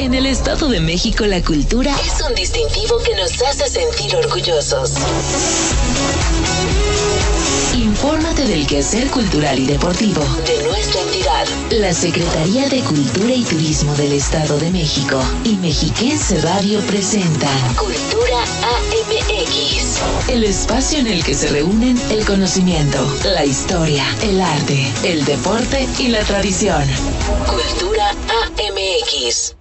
En el Estado de México la cultura es un distintivo que nos hace sentir orgullosos. Infórmate del quehacer cultural y deportivo de nuestra entidad. La Secretaría de Cultura y Turismo del Estado de México y Mexiquense Radio presentan Cultura AMX. El espacio en el que se reúnen el conocimiento, la historia, el arte, el deporte y la tradición. Cultura AMX.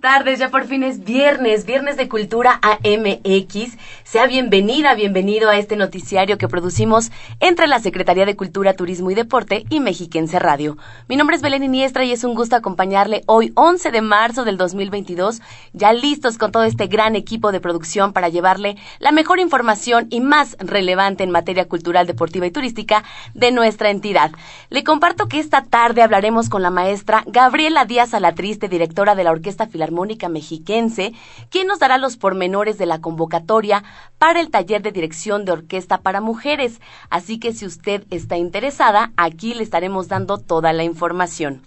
Tardes, ya por fin es viernes, viernes de Cultura AMX. Sea bienvenida, bienvenido a este noticiario que producimos entre la Secretaría de Cultura, Turismo y Deporte y Mexiquense Radio. Mi nombre es Belén Iniestra y es un gusto acompañarle hoy 11 de marzo del 2022, ya listos con todo este gran equipo de producción para llevarle la mejor información y más relevante en materia cultural, deportiva y turística de nuestra entidad. Le comparto que esta tarde hablaremos con la maestra Gabriela Díaz Alatriste, directora de la Orquesta Filarmónica Mexiquense, quien nos dará los pormenores de la convocatoria para el taller de dirección de orquesta para mujeres. Así que si usted está interesada, aquí le estaremos dando toda la información.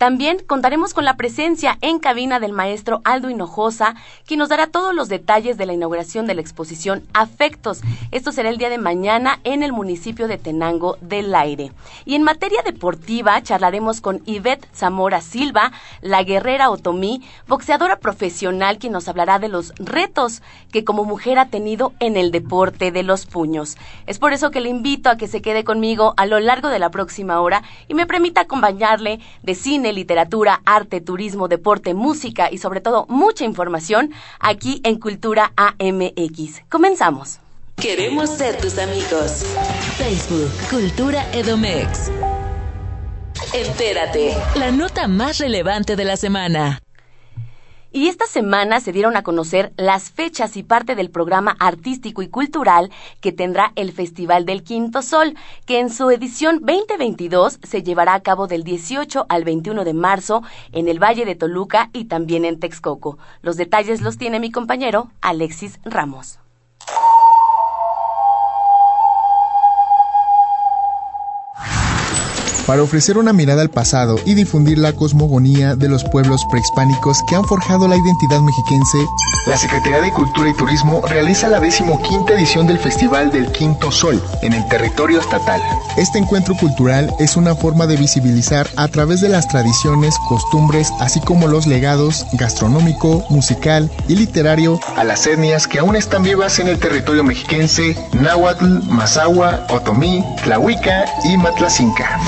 También contaremos con la presencia en cabina del maestro Aldo Hinojosa, quien nos dará todos los detalles de la inauguración de la exposición Afectos. Esto será el día de mañana en el municipio de Tenango del Aire. Y en materia deportiva charlaremos con Ivette Zamora Silva, la guerrera otomí, boxeadora profesional, quien nos hablará de los retos que como mujer ha tenido en el deporte de los puños. Es por eso que le invito a que se quede conmigo a lo largo de la próxima hora y me permita acompañarle de cine literatura, arte, turismo, deporte, música y sobre todo mucha información aquí en Cultura AMX. Comenzamos. Queremos ser tus amigos. Facebook, Cultura Edomex. Entérate, la nota más relevante de la semana. Y esta semana se dieron a conocer las fechas y parte del programa artístico y cultural que tendrá el Festival del Quinto Sol, que en su edición 2022 se llevará a cabo del 18 al 21 de marzo en el Valle de Toluca y también en Texcoco. Los detalles los tiene mi compañero Alexis Ramos. Para ofrecer una mirada al pasado y difundir la cosmogonía de los pueblos prehispánicos que han forjado la identidad mexiquense, la Secretaría de Cultura y Turismo realiza la decimoquinta edición del Festival del Quinto Sol en el territorio estatal. Este encuentro cultural es una forma de visibilizar a través de las tradiciones, costumbres, así como los legados gastronómico, musical y literario a las etnias que aún están vivas en el territorio mexiquense, náhuatl, mazahua, otomí, tlahuica y matlacinca.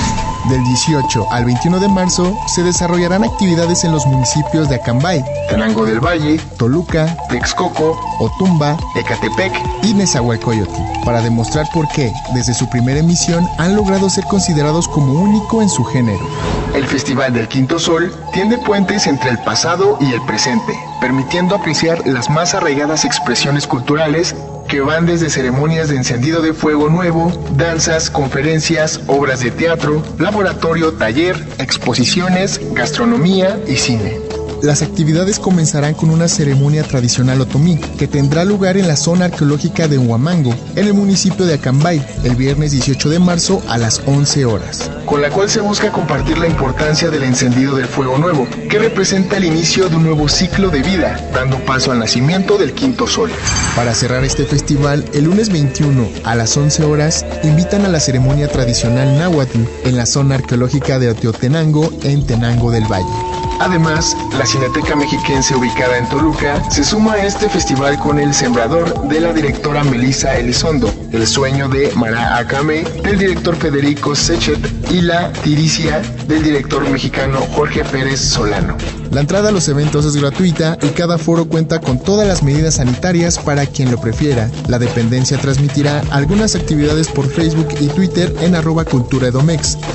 Del 18 al 21 de marzo se desarrollarán actividades en los municipios de Acambay, Tenango del Valle, Toluca, Texcoco, Otumba, Ecatepec y Nezahualcóyotl, para demostrar por qué, desde su primera emisión, han logrado ser considerados como único en su género. El Festival del Quinto Sol tiende puentes entre el pasado y el presente, permitiendo apreciar las más arraigadas expresiones culturales que van desde ceremonias de encendido de fuego nuevo, danzas, conferencias, obras de teatro, laboratorio, taller, exposiciones, gastronomía y cine. Las actividades comenzarán con una ceremonia tradicional otomí que tendrá lugar en la zona arqueológica de Huamango, en el municipio de Acambay, el viernes 18 de marzo a las 11 horas. Con la cual se busca compartir la importancia del encendido del fuego nuevo, que representa el inicio de un nuevo ciclo de vida, dando paso al nacimiento del quinto sol. Para cerrar este festival, el lunes 21 a las 11 horas, invitan a la ceremonia tradicional náhuatl en la zona arqueológica de Oteotenango, en Tenango del Valle. Además, la Cineteca Mexiquense ubicada en Toluca se suma a este festival con El Sembrador de la directora Melissa Elizondo, El Sueño de Mara Akame del director Federico Sechet y La Tiricia del director mexicano Jorge Pérez Solano. La entrada a los eventos es gratuita y cada foro cuenta con todas las medidas sanitarias para quien lo prefiera. La dependencia transmitirá algunas actividades por Facebook y Twitter en arroba cultura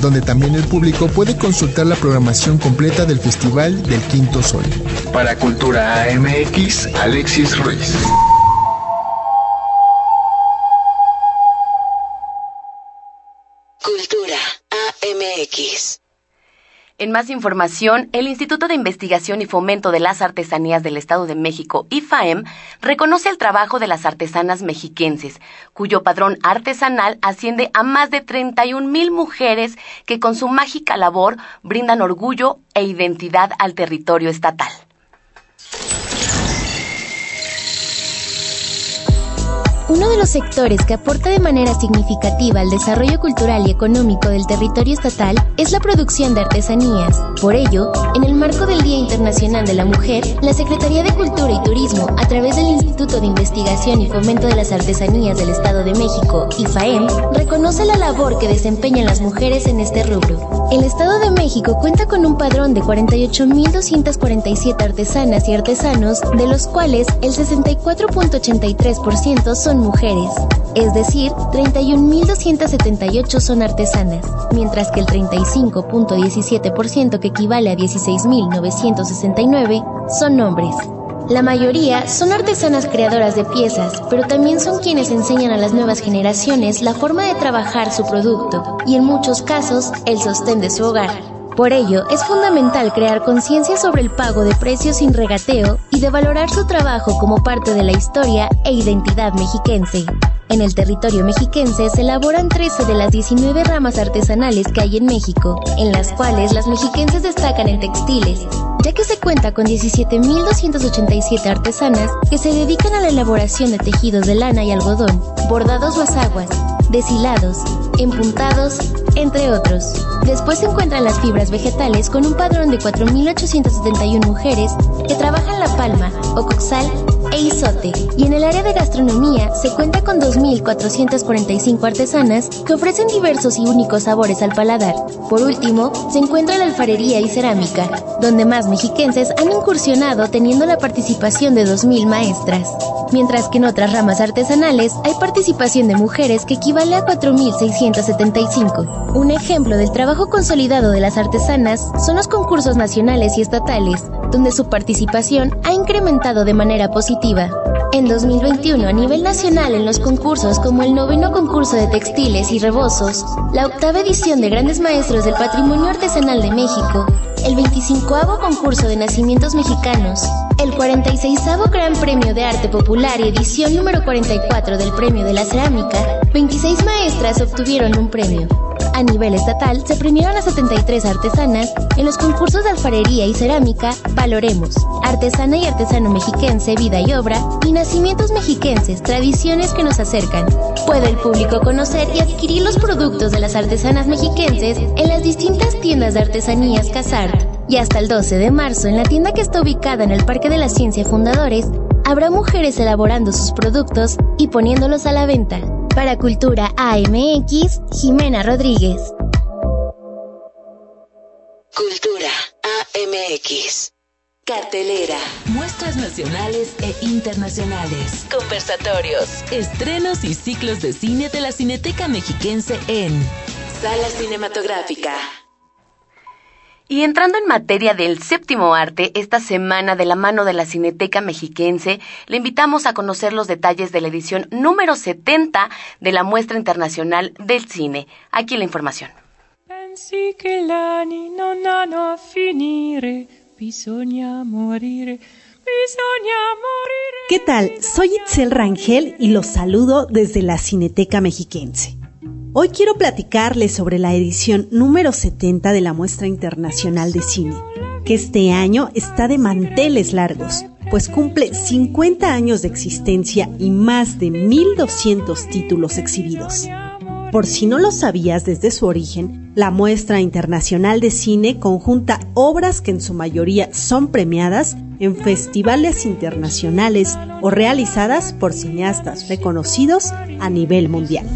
donde también el público puede consultar la programación completa del Festival del Quinto Sol. Para Cultura AMX, Alexis Ruiz. En más información, el Instituto de Investigación y Fomento de las Artesanías del Estado de México, IFAEM, reconoce el trabajo de las artesanas mexiquenses, cuyo padrón artesanal asciende a más de 31 mil mujeres que con su mágica labor brindan orgullo e identidad al territorio estatal. Uno de los sectores que aporta de manera significativa al desarrollo cultural y económico del territorio estatal es la producción de artesanías. Por ello, en el marco del Día Internacional de la Mujer, la Secretaría de Cultura y Turismo, a través del Instituto de Investigación y Fomento de las Artesanías del Estado de México, IFAEM, reconoce la labor que desempeñan las mujeres en este rubro. El Estado de México cuenta con un padrón de 48.247 artesanas y artesanos, de los cuales el 64.83% son mujeres, es decir, 31.278 son artesanas, mientras que el 35.17% que equivale a 16.969 son hombres. La mayoría son artesanas creadoras de piezas, pero también son quienes enseñan a las nuevas generaciones la forma de trabajar su producto y en muchos casos el sostén de su hogar. Por ello, es fundamental crear conciencia sobre el pago de precios sin regateo y de valorar su trabajo como parte de la historia e identidad mexiquense. En el territorio mexiquense se elaboran 13 de las 19 ramas artesanales que hay en México, en las cuales las mexiquenses destacan en textiles, ya que se cuenta con 17.287 artesanas que se dedican a la elaboración de tejidos de lana y algodón, bordados o aguas, deshilados, empuntados, entre otros. Después se encuentran las fibras vegetales con un padrón de 4.871 mujeres que trabajan la palma, ocoxal e isote. Y en el área de gastronomía se cuenta con 2.445 artesanas que ofrecen diversos y únicos sabores al paladar. Por último, se encuentra la alfarería y cerámica, donde más mexiquenses han incursionado teniendo la participación de 2.000 maestras. Mientras que en otras ramas artesanales hay participación de mujeres que equivale a 4.675. Un ejemplo del trabajo consolidado de las artesanas son los concursos nacionales y estatales, donde su participación ha incrementado de manera positiva. En 2021, a nivel nacional, en los concursos como el noveno concurso de textiles y rebozos, la octava edición de Grandes Maestros del Patrimonio Artesanal de México, el 25 concurso de nacimientos mexicanos, el 46 Gran Premio de Arte Popular y edición número 44 del Premio de la Cerámica, 26 maestras obtuvieron un premio. A nivel estatal, se premiaron a 73 artesanas en los concursos de alfarería y cerámica Valoremos, Artesana y Artesano Mexiquense, Vida y Obra, y Nacimientos Mexiquenses, Tradiciones que nos acercan. Puede el público conocer y adquirir los productos de las artesanas mexiquenses en las distintas tiendas de artesanías Casart. Y hasta el 12 de marzo, en la tienda que está ubicada en el Parque de la Ciencia Fundadores, habrá mujeres elaborando sus productos y poniéndolos a la venta. Para Cultura AMX, Jimena Rodríguez. Cultura AMX. Cartelera. Muestras nacionales e internacionales. Conversatorios. Estrenos y ciclos de cine de la Cineteca Mexiquense en Sala Cinematográfica. Y entrando en materia del séptimo arte, esta semana de la mano de la Cineteca Mexiquense, le invitamos a conocer los detalles de la edición número 70 de la Muestra Internacional del Cine. Aquí la información. ¿Qué tal? Soy Itzel Rangel y los saludo desde la Cineteca Mexiquense. Hoy quiero platicarles sobre la edición número 70 de la Muestra Internacional de Cine, que este año está de manteles largos, pues cumple 50 años de existencia y más de 1.200 títulos exhibidos. Por si no lo sabías desde su origen, la Muestra Internacional de Cine conjunta obras que en su mayoría son premiadas en festivales internacionales o realizadas por cineastas reconocidos a nivel mundial.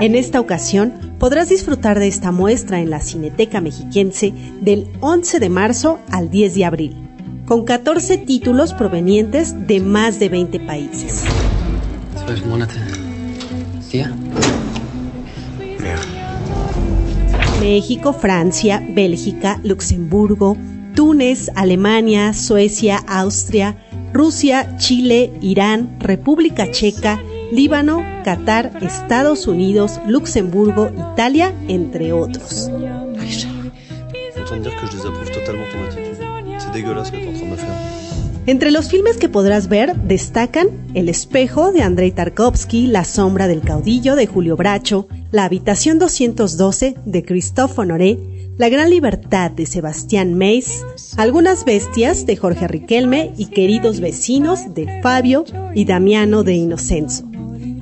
en esta ocasión podrás disfrutar de esta muestra en la Cineteca Mexiquense del 11 de marzo al 10 de abril, con 14 títulos provenientes de más de 20 países. México, Francia, Bélgica, Luxemburgo, Túnez, Alemania, Suecia, Austria, Rusia, Chile, Irán, República Checa, Líbano, Qatar, Estados Unidos, Luxemburgo, Italia, entre otros. Entre los filmes que podrás ver destacan El espejo de Andrei Tarkovsky, La sombra del caudillo de Julio Bracho, La habitación 212 de Christophe Honoré, La gran libertad de Sebastián Meis, Algunas bestias de Jorge Riquelme y Queridos vecinos de Fabio y Damiano de Inocenzo.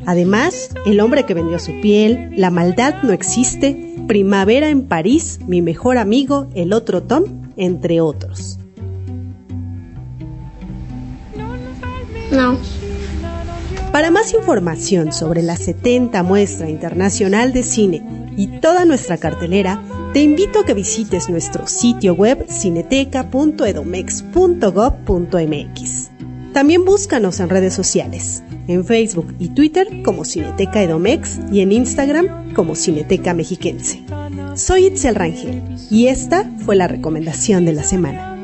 Además, El hombre que vendió su piel, La maldad no existe, Primavera en París, Mi mejor amigo, El otro Tom, entre otros. No. Para más información sobre la 70 Muestra Internacional de Cine y toda nuestra cartelera, te invito a que visites nuestro sitio web cineteca.edomex.gov.mx. También búscanos en redes sociales, en Facebook y Twitter como Cineteca Edomex y en Instagram como Cineteca Mexiquense. Soy Itzel Rangel y esta fue la recomendación de la semana.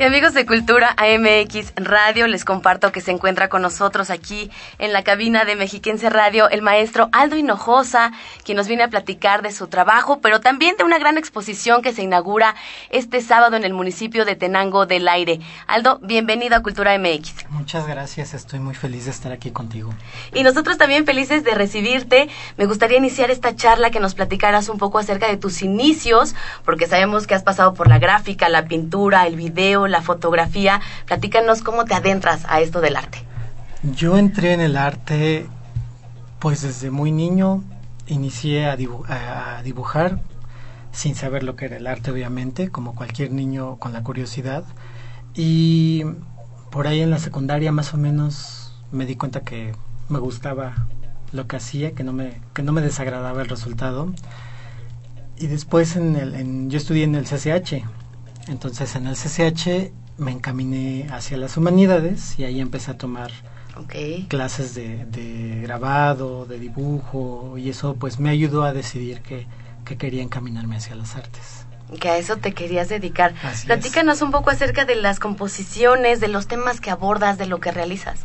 Y amigos de Cultura AMX Radio, les comparto que se encuentra con nosotros aquí en la cabina de Mexiquense Radio el maestro Aldo Hinojosa, quien nos viene a platicar de su trabajo, pero también de una gran exposición que se inaugura este sábado en el municipio de Tenango del Aire. Aldo, bienvenido a Cultura MX. Muchas gracias, estoy muy feliz de estar aquí contigo. Y nosotros también felices de recibirte. Me gustaría iniciar esta charla que nos platicaras un poco acerca de tus inicios, porque sabemos que has pasado por la gráfica, la pintura, el video, la fotografía. Platícanos cómo te adentras a esto del arte. Yo entré en el arte pues desde muy niño, inicié a, dibujar sin saber lo que era el arte obviamente, como cualquier niño con la curiosidad. Y por ahí en la secundaria más o menos me di cuenta que me gustaba lo que hacía, que no me, que no me desagradaba el resultado. Y después en el, yo estudié en el CCH, entonces en el CCH me encaminé hacia las humanidades y ahí empecé a tomar clases de, grabado, de dibujo y eso pues me ayudó a decidir que, quería encaminarme hacia las artes. Que a eso te querías dedicar. Platícanos un poco acerca de las composiciones, de los temas que abordas, de lo que realizas.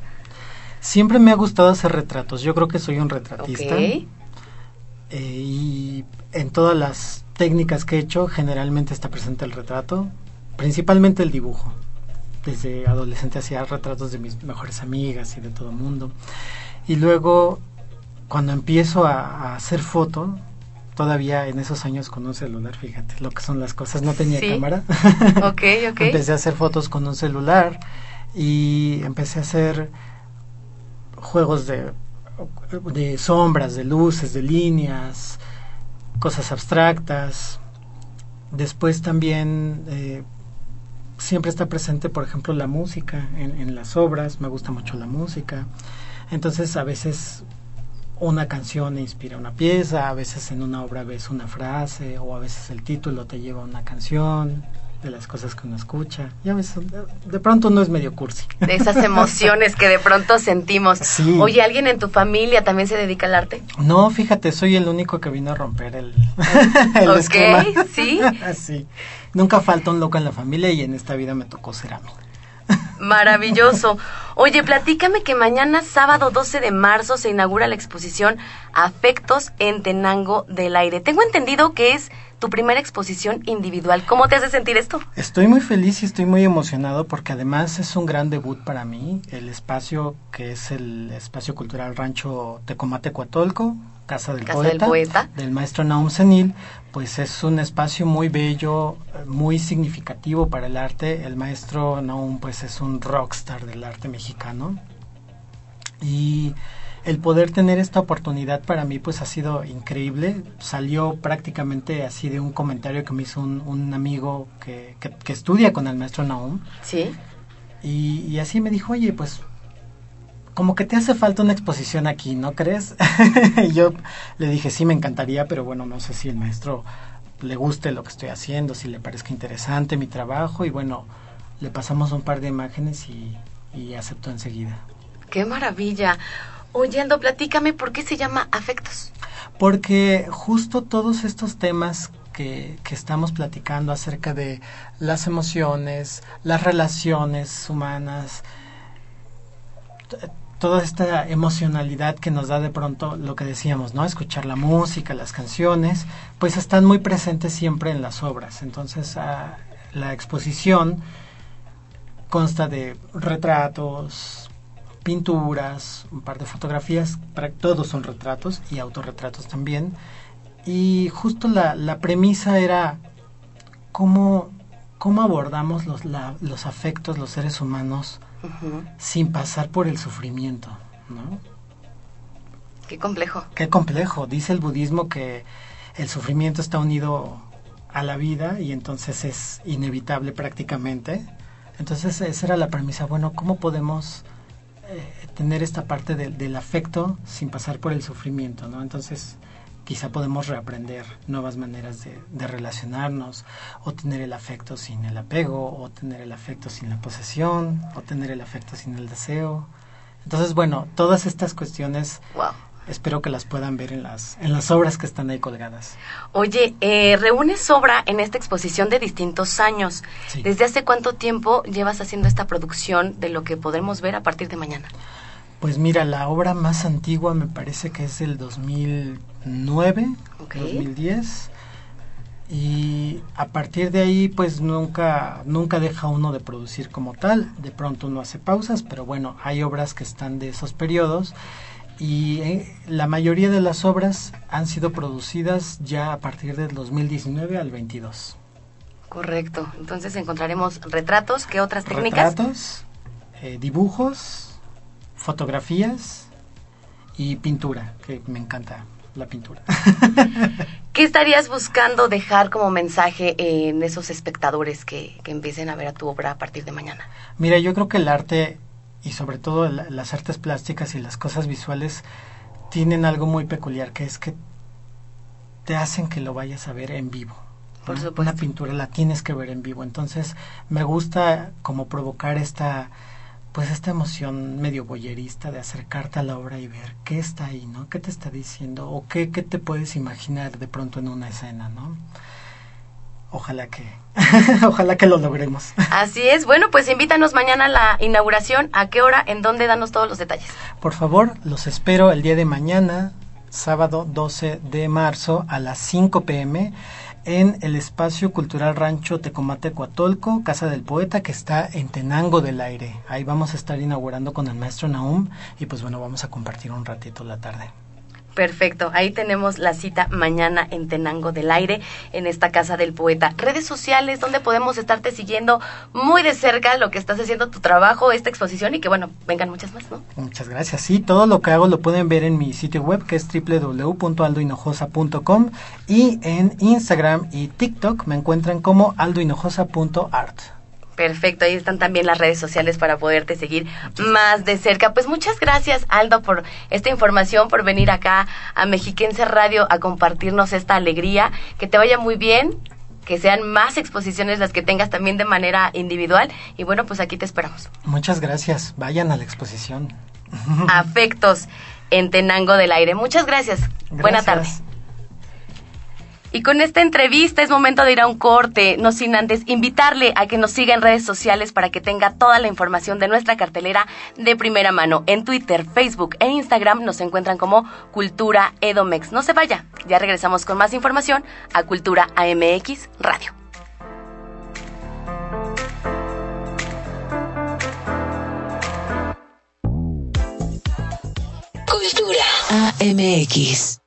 Siempre me ha gustado hacer retratos. Yo creo que soy un retratista. Eh, y en todas las técnicas que he hecho, generalmente está presente el retrato, principalmente el dibujo. Desde adolescente hacía retratos de mis mejores amigas y de todo el mundo. Y luego, cuando empiezo a, hacer foto, todavía en esos años con un celular, fíjate lo que son las cosas, no tenía cámara. ok, ok. empecé a hacer fotos con un celular y empecé a hacer juegos de, de sombras, de luces, de líneas, cosas abstractas. Después también eh, siempre está presente, por ejemplo, la música en, en, las obras. Me gusta mucho la música. Entonces, a veces una canción inspira una pieza, a veces en una obra ves una frase, o a veces el título te lleva a una canción de las cosas que uno escucha. Ya ves, de pronto no es medio cursi. De esas emociones que de pronto sentimos. Oye, ¿alguien en tu familia también se dedica al arte? No, fíjate, soy el único que vino a romper el, el ¿sí? sí. Nunca falta un loco en la familia y en esta vida me tocó ser a mí. Maravilloso. Oye, platícame que mañana, sábado 12 de marzo, se inaugura la exposición Afectos en Tenango del Aire. Tengo entendido que es tu primera exposición individual. ¿Cómo te hace sentir esto? Estoy muy feliz y estoy muy emocionado porque además es un gran debut para mí. El espacio que es el espacio cultural Rancho Tecomate Cuatolco, Casa del, poeta, del maestro Naum Senil, pues es un espacio muy bello, muy significativo para el arte. El maestro Naum pues es un rockstar del arte mexicano. Y el poder tener esta oportunidad para mí pues ha sido increíble. Salió prácticamente así de un comentario que me hizo un, amigo que, que, estudia con el maestro Naum. Sí. Y, así me dijo, oye, pues como que te hace falta una exposición aquí, ¿no crees? y yo le dije, sí, me encantaría, pero bueno, no sé si el maestro le guste lo que estoy haciendo, si le parezca interesante mi trabajo y bueno, le pasamos un par de imágenes y, y aceptó enseguida. ¡Qué maravilla! Oyendo, platícame, ¿por qué se llama afectos? Porque justo todos estos temas que, que, estamos platicando acerca de las emociones, las relaciones humanas, toda esta emocionalidad que nos da de pronto lo que decíamos, ¿no? Escuchar la música, las canciones, pues están muy presentes siempre en las obras. Entonces, ah, la exposición consta de retratos, pinturas, un par de fotografías, para, todos son retratos y autorretratos también. Y justo la, la premisa era cómo, cómo abordamos los, la, los afectos, los seres humanos, sin pasar por el sufrimiento, ¿no? Qué complejo. Qué complejo. Dice el budismo que el sufrimiento está unido a la vida y entonces es inevitable prácticamente. Entonces esa era la premisa. Bueno, ¿cómo podemos eh, tener esta parte del afecto sin pasar por el sufrimiento, ¿no? Entonces quizá podemos reaprender nuevas maneras de, de, relacionarnos, o tener el afecto sin el apego, o tener el afecto sin la posesión, o tener el afecto sin el deseo. Entonces, bueno, todas estas cuestiones espero que las puedan ver en las, en las obras que están ahí colgadas. Oye, eh, reúnes obra en esta exposición de distintos años. Sí. ¿Desde hace cuánto tiempo llevas haciendo esta producción de lo que podremos ver a partir de mañana? Pues mira, la obra más antigua me parece que es del 2009, Ok. 2010. Y a partir de ahí, pues nunca, nunca deja uno de producir como tal. De pronto uno hace pausas, pero bueno, hay obras que están de esos periodos. Y eh, la mayoría de las obras han sido producidas ya a partir del 2019 al 22. Correcto. Entonces encontraremos retratos. ¿Qué otras técnicas? Retratos, eh, dibujos, fotografías y pintura, que me encanta la pintura. ¿Qué estarías buscando dejar como mensaje en esos espectadores que, que empiecen a ver a tu obra a partir de mañana? Mira, yo creo que el arte y sobre todo la, las artes plásticas y las cosas visuales tienen algo muy peculiar, que es que te hacen que lo vayas a ver en vivo. Por supuesto. Una pintura la tienes que ver en vivo. Entonces, me gusta como provocar esta pues esta emoción medio boyerista de acercarte a la obra y ver qué está ahí, ¿no? ¿Qué te está diciendo? ¿O qué, qué te puedes imaginar de pronto en una escena, ¿no? Ojalá que, ojalá que lo logremos. Así es. Bueno, pues invítanos mañana a la inauguración. ¿A qué hora? ¿En dónde? Danos todos los detalles. Por favor, los espero el día de mañana, sábado 12 de marzo a las 5 pm en el espacio cultural Rancho Tecomate Coatolco, Casa del Poeta, que está en Tenango del Aire. Ahí vamos a estar inaugurando con el maestro Naum y pues bueno, vamos a compartir un ratito la tarde. Perfecto, ahí tenemos la cita mañana en Tenango del Aire, en esta casa del poeta. Redes sociales donde podemos estarte siguiendo muy de cerca lo que estás haciendo, tu trabajo, esta exposición y que bueno, vengan muchas más, ¿no? Muchas gracias. Sí, todo lo que hago lo pueden ver en mi sitio web que es www.aldohinojosa.com y en Instagram y TikTok me encuentran como aldohinojosa.art. Perfecto, ahí están también las redes sociales para poderte seguir más de cerca. Pues muchas gracias, Aldo, por esta información, por venir acá a Mexiquense Radio a compartirnos esta alegría. Que te vaya muy bien, que sean más exposiciones las que tengas también de manera individual. Y bueno, pues aquí te esperamos. Muchas gracias. Vayan a la exposición. Afectos en Tenango del Aire. Muchas gracias. Buena tarde. Y con esta entrevista es momento de ir a un corte, no sin antes invitarle a que nos siga en redes sociales para que tenga toda la información de nuestra cartelera de primera mano. En Twitter, Facebook e Instagram nos encuentran como Cultura Edomex. No se vaya, ya regresamos con más información a Cultura AMX Radio. Cultura AMX.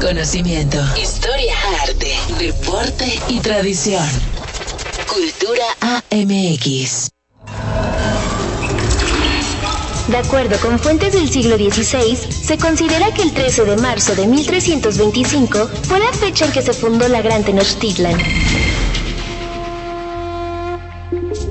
Conocimiento, historia, arte, deporte y tradición. Cultura AMX. De acuerdo con fuentes del siglo XVI, se considera que el 13 de marzo de 1325 fue la fecha en que se fundó la Gran Tenochtitlan.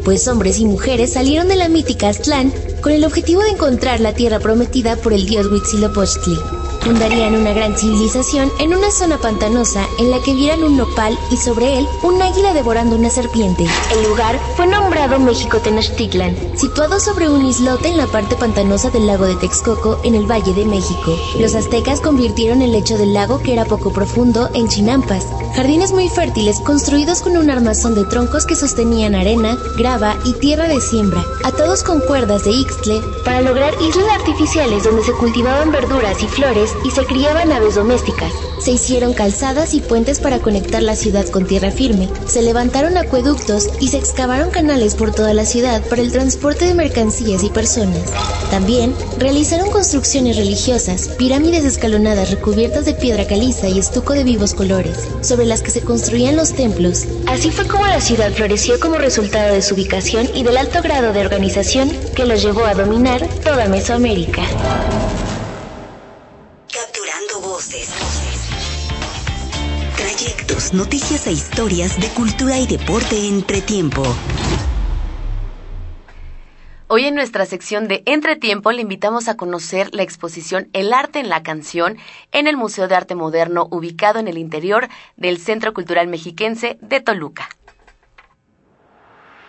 Pues hombres y mujeres salieron de la mítica Aztlán con el objetivo de encontrar la tierra prometida por el dios Huitzilopochtli fundarían una gran civilización en una zona pantanosa en la que vieran un nopal y sobre él un águila devorando una serpiente. El lugar fue nombrado México Tenochtitlan, situado sobre un islote en la parte pantanosa del lago de Texcoco en el Valle de México. Los aztecas convirtieron el lecho del lago, que era poco profundo, en chinampas, jardines muy fértiles construidos con un armazón de troncos que sostenían arena, grava y tierra de siembra, atados con cuerdas de ixtle para lograr islas artificiales donde se cultivaban verduras y flores y se criaban aves domésticas. Se hicieron calzadas y puentes para conectar la ciudad con tierra firme. Se levantaron acueductos y se excavaron canales por toda la ciudad para el transporte de mercancías y personas. También realizaron construcciones religiosas, pirámides escalonadas recubiertas de piedra caliza y estuco de vivos colores, sobre las que se construían los templos. Así fue como la ciudad floreció como resultado de su ubicación y del alto grado de organización que los llevó a dominar toda Mesoamérica. Noticias e historias de cultura y deporte entre tiempo. Hoy en nuestra sección de Entretiempo le invitamos a conocer la exposición El arte en la canción en el Museo de Arte Moderno ubicado en el interior del Centro Cultural Mexiquense de Toluca.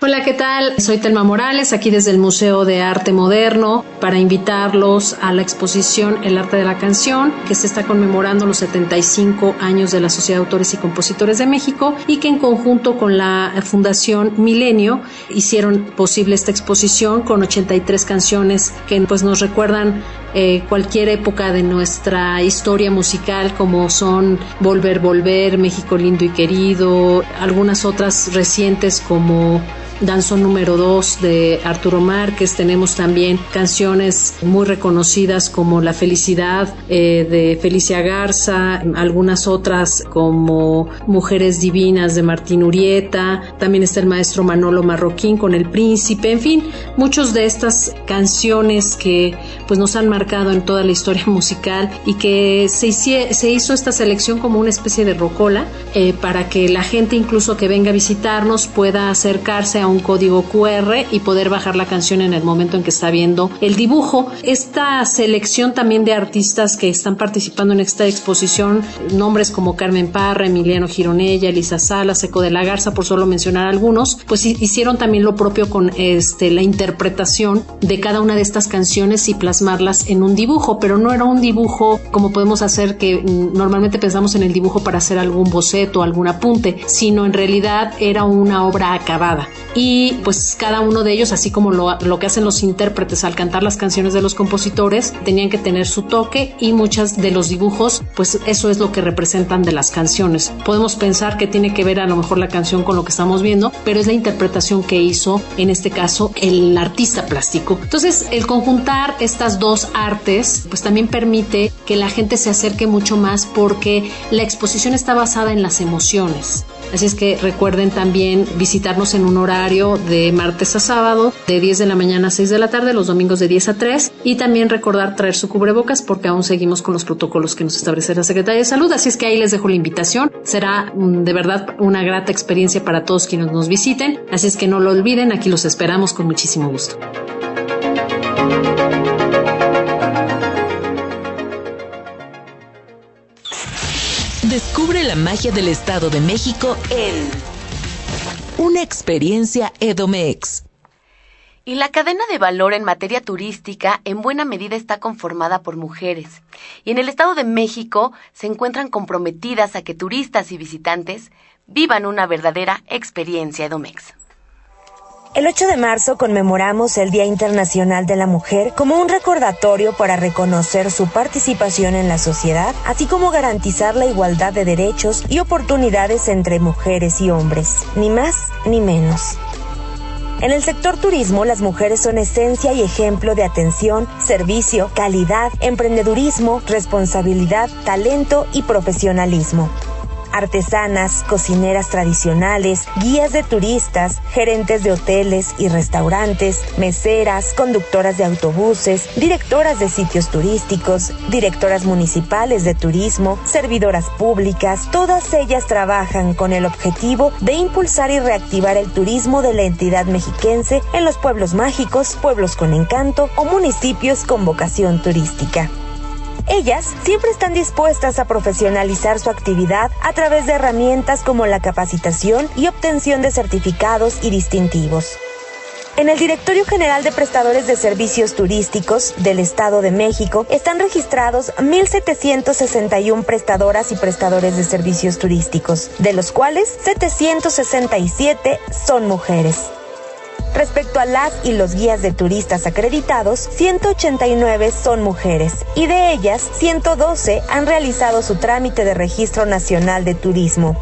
Hola, ¿qué tal? Soy Telma Morales, aquí desde el Museo de Arte Moderno, para invitarlos a la exposición El arte de la canción, que se está conmemorando los 75 años de la Sociedad de Autores y Compositores de México y que en conjunto con la Fundación Milenio hicieron posible esta exposición con 83 canciones que pues nos recuerdan eh, cualquier época de nuestra historia musical como son Volver, Volver, México Lindo y Querido, algunas otras recientes como Danzón número 2 de Arturo Márquez. Tenemos también canciones muy reconocidas como La Felicidad eh, de Felicia Garza, algunas otras como Mujeres Divinas de Martín Urieta. También está el maestro Manolo Marroquín con El Príncipe. En fin, muchas de estas canciones que pues nos han marcado en toda la historia musical y que se, se hizo esta selección como una especie de rocola eh, para que la gente incluso que venga a visitarnos pueda acercarse a un código QR y poder bajar la canción en el momento en que está viendo el dibujo. Esta selección también de artistas que están participando en esta exposición, nombres como Carmen Parra, Emiliano Gironella, Elisa Sala, Seco de la Garza, por solo mencionar algunos, pues hicieron también lo propio con este, la interpretación de cada una de estas canciones y plasmarlas en un dibujo, pero no era un dibujo como podemos hacer que normalmente pensamos en el dibujo para hacer algún boceto, algún apunte, sino en realidad era una obra acabada y pues cada uno de ellos, así como lo, que hacen los intérpretes al cantar las canciones de los compositores, tenían que tener su toque y muchas de los dibujos, pues eso es lo que representan de las canciones. Podemos pensar que tiene que ver a lo mejor la canción con lo que estamos viendo, pero es la interpretación que hizo en este caso el artista plástico. Entonces, el conjuntar estas dos artes, pues también permite que la gente se acerque mucho más porque la exposición está basada en las emociones. Así es que recuerden también visitarnos en un horario de martes a sábado, de 10 de la mañana a 6 de la tarde, los domingos de 10 a 3, y también recordar traer su cubrebocas porque aún seguimos con los protocolos que nos establece la Secretaría de Salud. Así es que ahí les dejo la invitación. Será mm, de verdad una grata experiencia para todos quienes nos visiten. Así es que no lo olviden, aquí los esperamos con muchísimo gusto. Descubre la magia del Estado de México en Una experiencia Edomex. Y la cadena de valor en materia turística en buena medida está conformada por mujeres. Y en el Estado de México se encuentran comprometidas a que turistas y visitantes vivan una verdadera experiencia Edomex. El 8 de marzo conmemoramos el Día Internacional de la Mujer como un recordatorio para reconocer su participación en la sociedad, así como garantizar la igualdad de derechos y oportunidades entre mujeres y hombres, ni más ni menos. En el sector turismo, las mujeres son esencia y ejemplo de atención, servicio, calidad, emprendedurismo, responsabilidad, talento y profesionalismo artesanas, cocineras tradicionales, guías de turistas, gerentes de hoteles y restaurantes, meseras, conductoras de autobuses, directoras de sitios turísticos, directoras municipales de turismo, servidoras públicas, todas ellas trabajan con el objetivo de impulsar y reactivar el turismo de la entidad mexiquense en los pueblos mágicos, pueblos con encanto o municipios con vocación turística. Ellas siempre están dispuestas a profesionalizar su actividad a través de herramientas como la capacitación y obtención de certificados y distintivos. En el Directorio General de Prestadores de Servicios Turísticos del Estado de México están registrados 1.761 prestadoras y prestadores de servicios turísticos, de los cuales 767 son mujeres. Respecto a las y los guías de turistas acreditados, 189 son mujeres y de ellas 112 han realizado su trámite de registro nacional de turismo.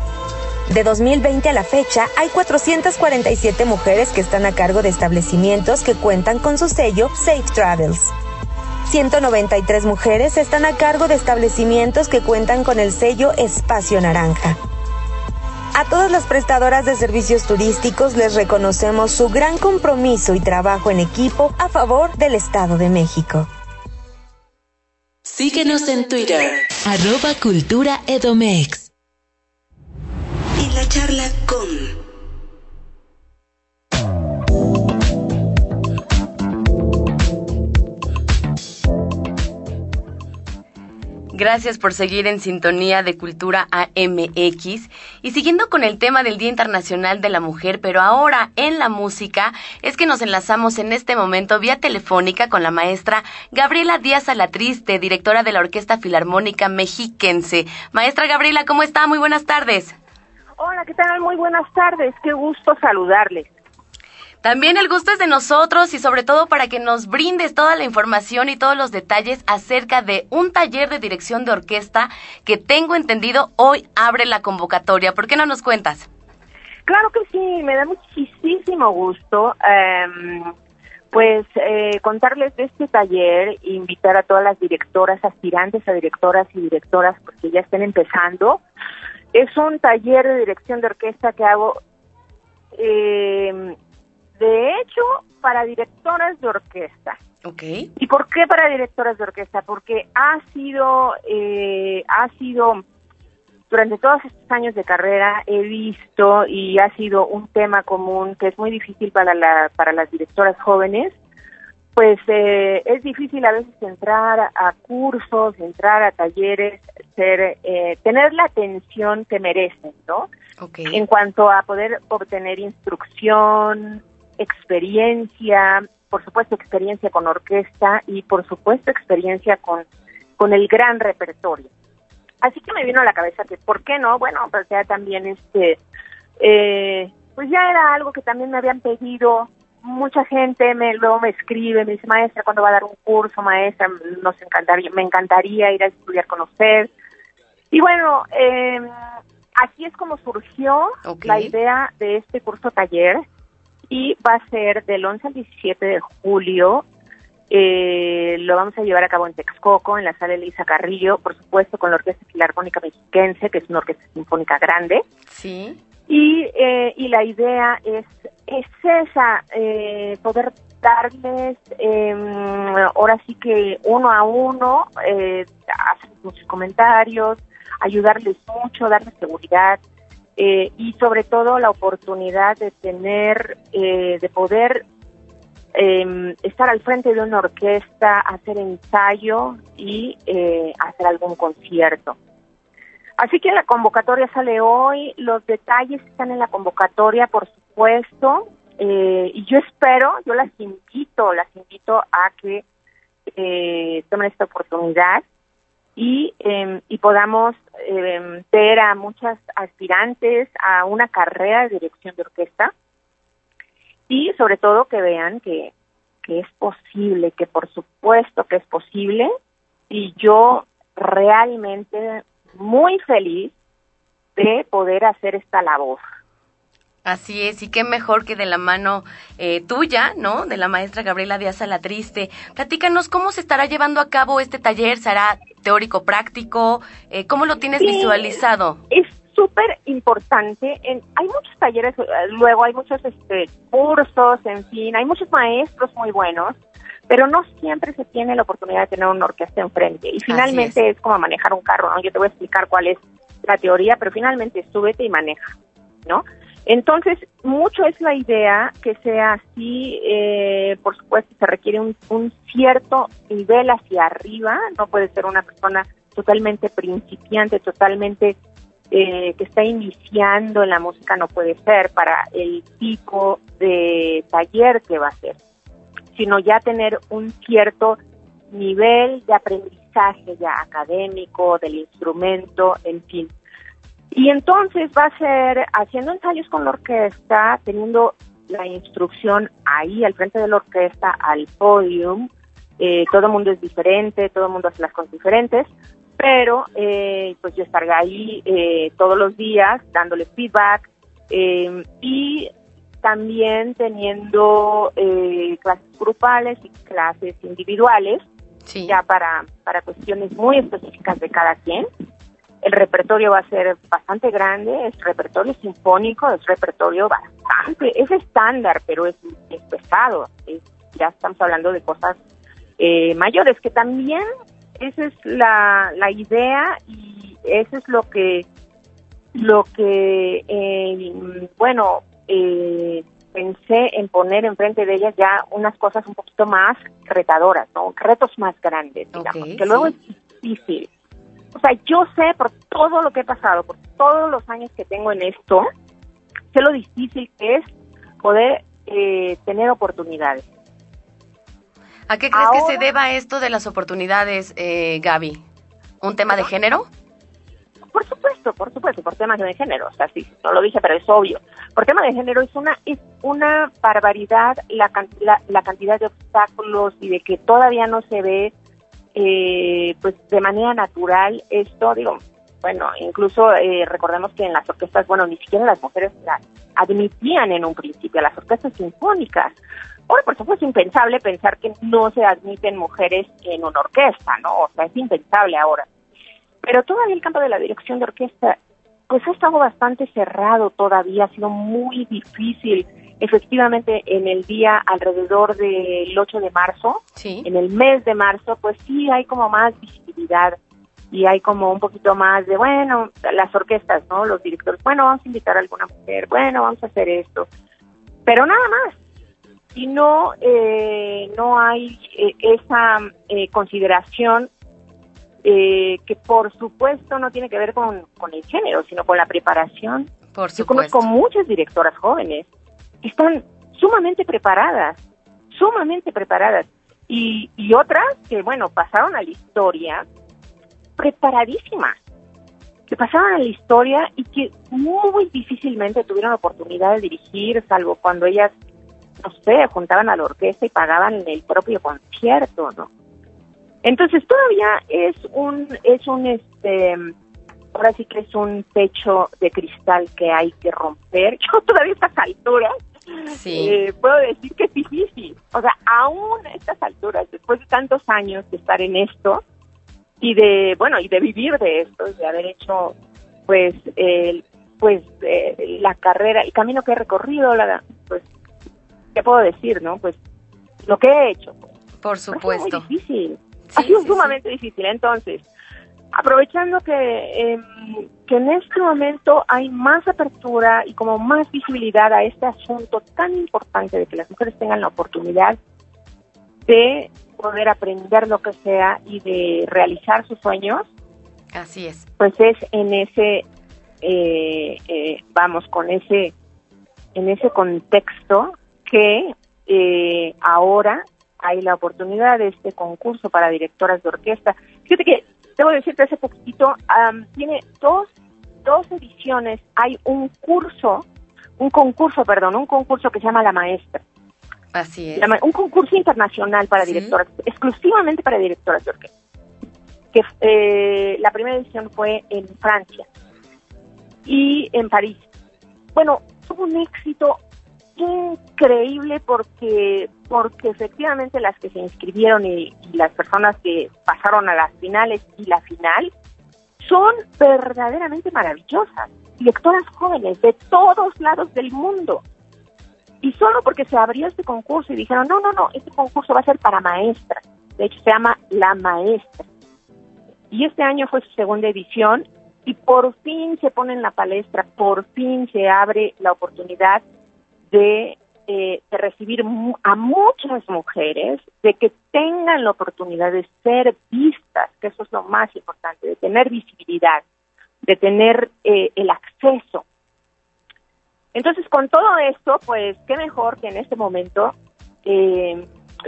De 2020 a la fecha, hay 447 mujeres que están a cargo de establecimientos que cuentan con su sello Safe Travels. 193 mujeres están a cargo de establecimientos que cuentan con el sello Espacio Naranja. A todas las prestadoras de servicios turísticos les reconocemos su gran compromiso y trabajo en equipo a favor del Estado de México. Síguenos en Twitter, arroba Cultura Edomex. Y la charla con... Gracias por seguir en sintonía de Cultura AMX. Y siguiendo con el tema del Día Internacional de la Mujer, pero ahora en la música, es que nos enlazamos en este momento vía telefónica con la maestra Gabriela Díaz Alatriste, directora de la Orquesta Filarmónica Mexiquense. Maestra Gabriela, ¿cómo está? Muy buenas tardes. Hola, ¿qué tal? Muy buenas tardes. Qué gusto saludarles. También el gusto es de nosotros y sobre todo para que nos brindes toda la información y todos los detalles acerca de un taller de dirección de orquesta que tengo entendido hoy abre la convocatoria. ¿Por qué no nos cuentas? Claro que sí, me da muchísimo gusto. Em, pues eh, contarles de este taller, invitar a todas las directoras, aspirantes a directoras y directoras, porque ya estén empezando. Es un taller de dirección de orquesta que hago eh, de hecho, para directoras de orquesta. Okay. ¿Y por qué para directoras de orquesta? Porque ha sido, eh, ha sido, durante todos estos años de carrera he visto y ha sido un tema común que es muy difícil para, la, para las directoras jóvenes, pues eh, es difícil a veces entrar a cursos, entrar a talleres, ser, eh, tener la atención que merecen, ¿no? Okay. En cuanto a poder obtener instrucción, experiencia, por supuesto experiencia con orquesta y por supuesto experiencia con, con el gran repertorio. Así que me vino a la cabeza que, ¿por qué no? Bueno, pues ya también este, eh, pues ya era algo que también me habían pedido mucha gente me luego me escribe, me dice, maestra, ¿cuándo va a dar un curso, maestra? Nos encantaría, me encantaría ir a estudiar con usted. Y bueno, eh, así es como surgió la idea de este curso taller y va a ser del 11 al 17 de julio. Eh, lo vamos a llevar a cabo en Texcoco, en la sala Elisa Carrillo, por supuesto con la Orquesta Filarmónica Mexiquense, que es una orquesta sinfónica grande. Sí. Y, eh, y la idea es, es esa, eh, poder darles, eh, ahora sí que uno a uno, eh, hacer muchos comentarios, ayudarles mucho, darles seguridad eh, y sobre todo la oportunidad de tener, eh, de poder eh, estar al frente de una orquesta, hacer ensayo y eh, hacer algún concierto. Así que la convocatoria sale hoy, los detalles están en la convocatoria, por supuesto, eh, y yo espero, yo las invito, las invito a que eh, tomen esta oportunidad y, eh, y podamos eh, ver a muchas aspirantes a una carrera de dirección de orquesta y sobre todo que vean que, que es posible, que por supuesto que es posible y yo realmente muy feliz de poder hacer esta labor. Así es, y qué mejor que de la mano eh, tuya, ¿no? De la maestra Gabriela Díaz Triste. Platícanos cómo se estará llevando a cabo este taller, ¿será teórico práctico? Eh, ¿Cómo lo tienes visualizado? Es súper importante. Hay muchos talleres, eh, luego hay muchos este, cursos, en fin, hay muchos maestros muy buenos, pero no siempre se tiene la oportunidad de tener una orquesta enfrente. Y finalmente es. como manejar un carro, ¿no? Yo te voy a explicar cuál es la teoría, pero finalmente súbete y maneja, ¿no? Entonces, mucho es la idea que sea así, eh, por supuesto, se requiere un, un, cierto nivel hacia arriba, no puede ser una persona totalmente principiante, totalmente eh, que está iniciando en la música, no puede ser para el tipo de taller que va a ser, sino ya tener un cierto nivel de aprendizaje ya académico, del instrumento, en fin. Y entonces va a ser haciendo ensayos con la orquesta, teniendo la instrucción ahí al frente de la orquesta, al podium. Eh, todo el mundo es diferente, todo el mundo hace las cosas diferentes, pero eh, pues yo estaré ahí eh, todos los días dándole feedback y también teniendo clases grupales y clases individuales, ya para, para cuestiones muy específicas de cada quien. El repertorio va a ser bastante grande, es repertorio sinfónico, es repertorio bastante, es estándar, pero es, pesado. ya estamos hablando de cosas eh, mayores, que también esa es la, la idea y eso es lo que, lo que eh, bueno, eh, pensé en poner enfrente de ellas ya unas cosas un poquito más retadoras, ¿no? Retos más grandes, digamos, que luego es difícil o sea, yo sé por todo lo que he pasado, por todos los años que tengo en esto, sé lo difícil que es poder eh, tener oportunidades. ¿A qué crees que se deba esto de las oportunidades, eh, Gaby? ¿Un tema de género? Por supuesto, por supuesto, por temas de género. O sea, sí, no lo dije, pero es obvio. Por tema de género es una es una barbaridad la, la, la cantidad de obstáculos y de que todavía no se ve eh, pues de manera natural esto, digo, bueno, incluso eh, recordemos que en las orquestas, bueno, ni siquiera las mujeres la admitían en un principio, las orquestas sinfónicas. Ahora, por supuesto, es impensable pensar que no se admiten mujeres en una orquesta, ¿no? O sea, es impensable ahora. Pero todavía el campo de la dirección de orquesta, pues ha estado bastante cerrado todavía, ha sido muy difícil efectivamente en el día alrededor del 8 de marzo, en el mes de marzo, pues sí hay como más visibilidad y hay como un poquito más de, bueno, las orquestas, ¿no? Los directores, bueno, vamos a invitar a alguna mujer, bueno, vamos a hacer esto, pero nada más. Y no, eh, no hay eh, esa eh, consideración que por supuesto no tiene que ver con, con el género, sino con la preparación. Por Yo conozco muchas directoras jóvenes están sumamente preparadas, sumamente preparadas. Y, y otras que, bueno, pasaron a la historia preparadísimas, que pasaron a la historia y que muy difícilmente tuvieron oportunidad de dirigir, salvo cuando ellas, no sé, juntaban a la orquesta y pagaban el propio concierto, ¿no? Entonces todavía es un, es un, este, ahora sí que es un techo de cristal que hay que romper. Yo todavía a estas alturas sí. Eh, puedo decir que es difícil. O sea, aún a estas alturas, después de tantos años de estar en esto y de, bueno, y de vivir de esto, de haber hecho, pues, el, pues, eh, la carrera, el camino que he recorrido, la, pues, ¿qué puedo decir, no? Pues, lo que he hecho. Por supuesto. Ha sido muy difícil. ha sido sumamente difícil. Entonces, aprovechando que, eh, que en este momento hay más apertura y como más visibilidad a este asunto tan importante de que las mujeres tengan la oportunidad de poder aprender lo que sea y de realizar sus sueños. Así es. Pues es en ese, eh, eh, vamos, con ese, en ese contexto que eh, ahora hay la oportunidad de este concurso para directoras de orquesta. Fíjate que debo decirte hace poquito, tiene dos, dos ediciones, hay un curso, un concurso, perdón, un concurso que se llama La Maestra. Así es. un concurso internacional para directoras, exclusivamente para directoras de orquesta. Que eh, la primera edición fue en Francia y en París. Bueno, tuvo un éxito increíble porque porque efectivamente las que se inscribieron y, las personas que pasaron a las finales y la final son verdaderamente maravillosas, lectoras jóvenes de todos lados del mundo. Y solo porque se abrió este concurso y dijeron, no, no, no, este concurso va a ser para maestras. De hecho, se llama La Maestra. Y este año fue su segunda edición y por fin se pone en la palestra, por fin se abre la oportunidad de, eh, de recibir a muchas mujeres, de que tengan la oportunidad de ser vistas, que eso es lo más importante, de tener visibilidad, de tener eh, el acceso. Entonces, con todo esto, pues, qué mejor que en este momento eh,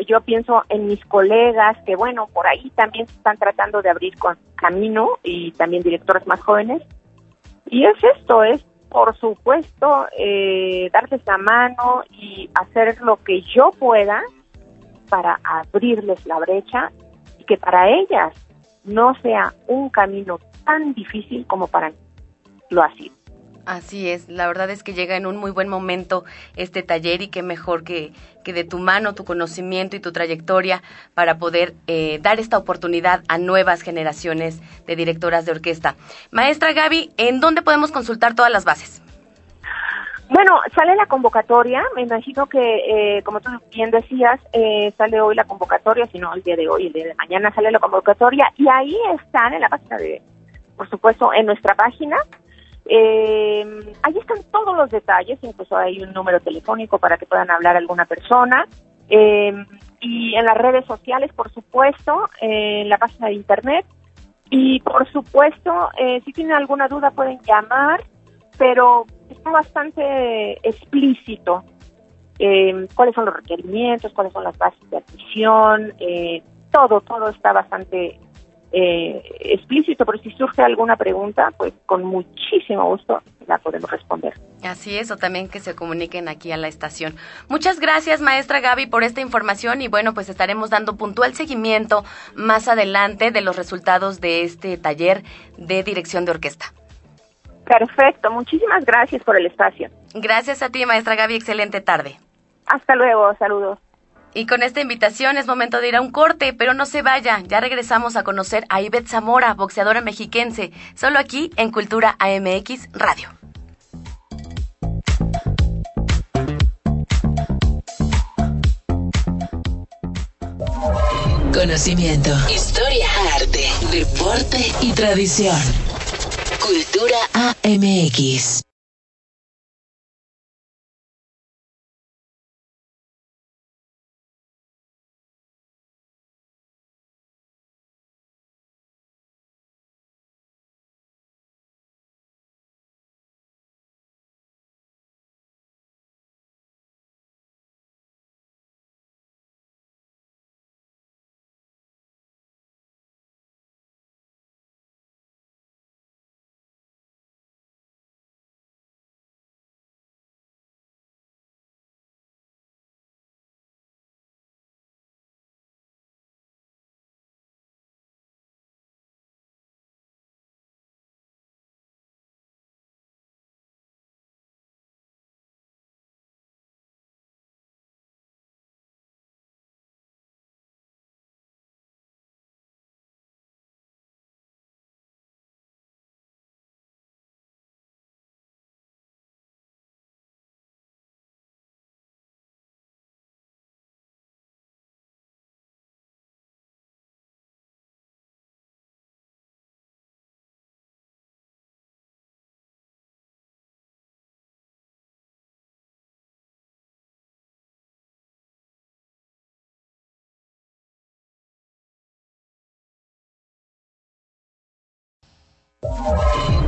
yo pienso en mis colegas que, bueno, por ahí también se están tratando de abrir con camino y también directoras más jóvenes. Y es esto, es por supuesto eh, darles la mano y hacer lo que yo pueda para abrirles la brecha y que para ellas no sea un camino tan difícil como para mí lo ha sido. Así es, la verdad es que llega en un muy buen momento este taller y qué mejor que, que de tu mano, tu conocimiento y tu trayectoria para poder eh, dar esta oportunidad a nuevas generaciones de directoras de orquesta. Maestra Gaby, ¿en dónde podemos consultar todas las bases? Bueno, sale la convocatoria, me imagino que, eh, como tú bien decías, eh, sale hoy la convocatoria, si no el día de hoy, el día de mañana sale la convocatoria, y ahí están en la página de, por supuesto, en nuestra página, eh, ahí están todos los detalles, incluso hay un número telefónico para que puedan hablar alguna persona. Eh, y en las redes sociales, por supuesto, en la página de internet. Y por supuesto, eh, si tienen alguna duda pueden llamar, pero está bastante explícito eh, cuáles son los requerimientos, cuáles son las bases de admisión, todo, todo está bastante eh, explícito, pero si surge alguna pregunta, pues con muchísimo gusto la podemos responder. Así es, o también que se comuniquen aquí a la estación. Muchas gracias, maestra Gaby, por esta información y bueno, pues estaremos dando puntual seguimiento más adelante de los resultados de este taller de dirección de orquesta. Perfecto, muchísimas gracias por el espacio. Gracias a ti, maestra Gaby, excelente tarde. Hasta luego, saludos. Y con esta invitación es momento de ir a un corte, pero no se vaya, ya regresamos a conocer a Ivette Zamora, boxeadora mexiquense, solo aquí en Cultura AMX Radio. Conocimiento, historia, arte, deporte y tradición. Cultura AMX.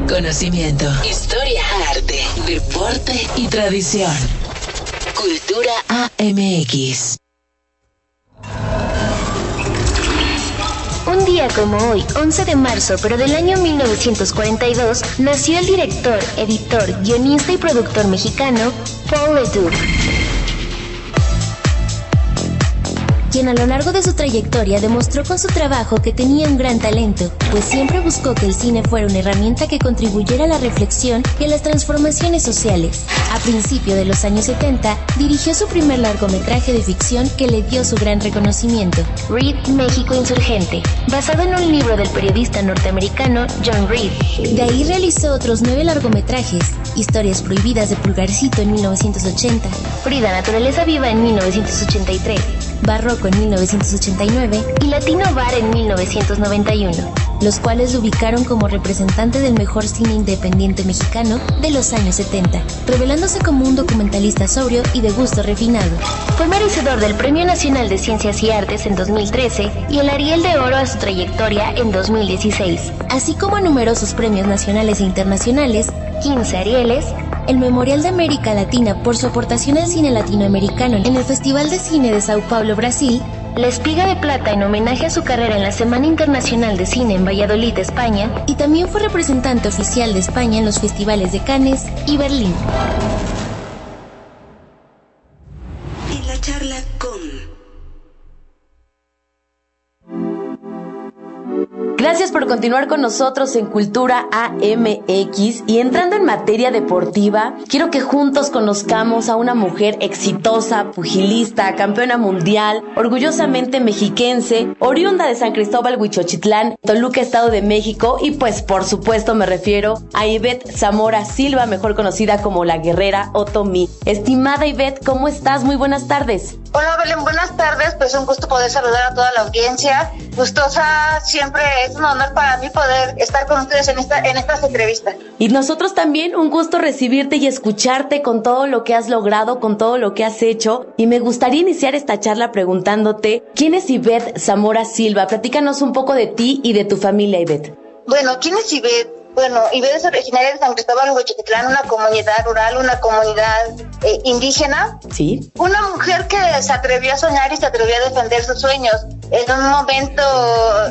Conocimiento, historia, arte, deporte y tradición. Cultura AMX. Un día como hoy, 11 de marzo, pero del año 1942, nació el director, editor, guionista y productor mexicano Paul Ledoux. Quien a lo largo de su trayectoria demostró con su trabajo que tenía un gran talento, pues siempre buscó que el cine fuera una herramienta que contribuyera a la reflexión y a las transformaciones sociales. A principios de los años 70, dirigió su primer largometraje de ficción que le dio su gran reconocimiento, Reed México Insurgente, basado en un libro del periodista norteamericano John Reed. De ahí realizó otros nueve largometrajes, Historias Prohibidas de Pulgarcito en 1980, Frida Naturaleza Viva en 1983, Barroco en 1989 y Latino Bar en 1991, los cuales lo ubicaron como representante del mejor cine independiente mexicano de los años 70, revelándose como un documentalista sobrio y de gusto refinado. Fue merecedor del Premio Nacional de Ciencias y Artes en 2013 y el Ariel de Oro a su trayectoria en 2016, así como numerosos premios nacionales e internacionales, 15 Arieles, el Memorial de América Latina por su aportación al cine latinoamericano en el Festival de Cine de Sao Paulo, Brasil, la Espiga de Plata en homenaje a su carrera en la Semana Internacional de Cine en Valladolid, España, y también fue representante oficial de España en los festivales de Cannes y Berlín. Por continuar con nosotros en Cultura AMX y entrando en materia deportiva, quiero que juntos conozcamos a una mujer exitosa, pugilista, campeona mundial, orgullosamente mexiquense, oriunda de San Cristóbal, Huichochitlán, Toluca, Estado de México y pues por supuesto me refiero a Ivette Zamora Silva, mejor conocida como la guerrera Otomi. Estimada Ivette, ¿cómo estás? Muy buenas tardes. Hola Belén, buenas tardes, pues un gusto poder saludar a toda la audiencia. Gustosa, siempre es un honor para mí poder estar con ustedes en, esta, en estas entrevistas. Y nosotros también un gusto recibirte y escucharte con todo lo que has logrado, con todo lo que has hecho. Y me gustaría iniciar esta charla preguntándote, ¿quién es Ivette Zamora Silva? Platícanos un poco de ti y de tu familia, Ivette. Bueno, ¿quién es Ivette? Bueno, Ivette es originaria de San Cristóbal, Huachitlán, una comunidad rural, una comunidad eh, indígena. Sí. Una mujer que se atrevió a soñar y se atrevió a defender sus sueños. En un momento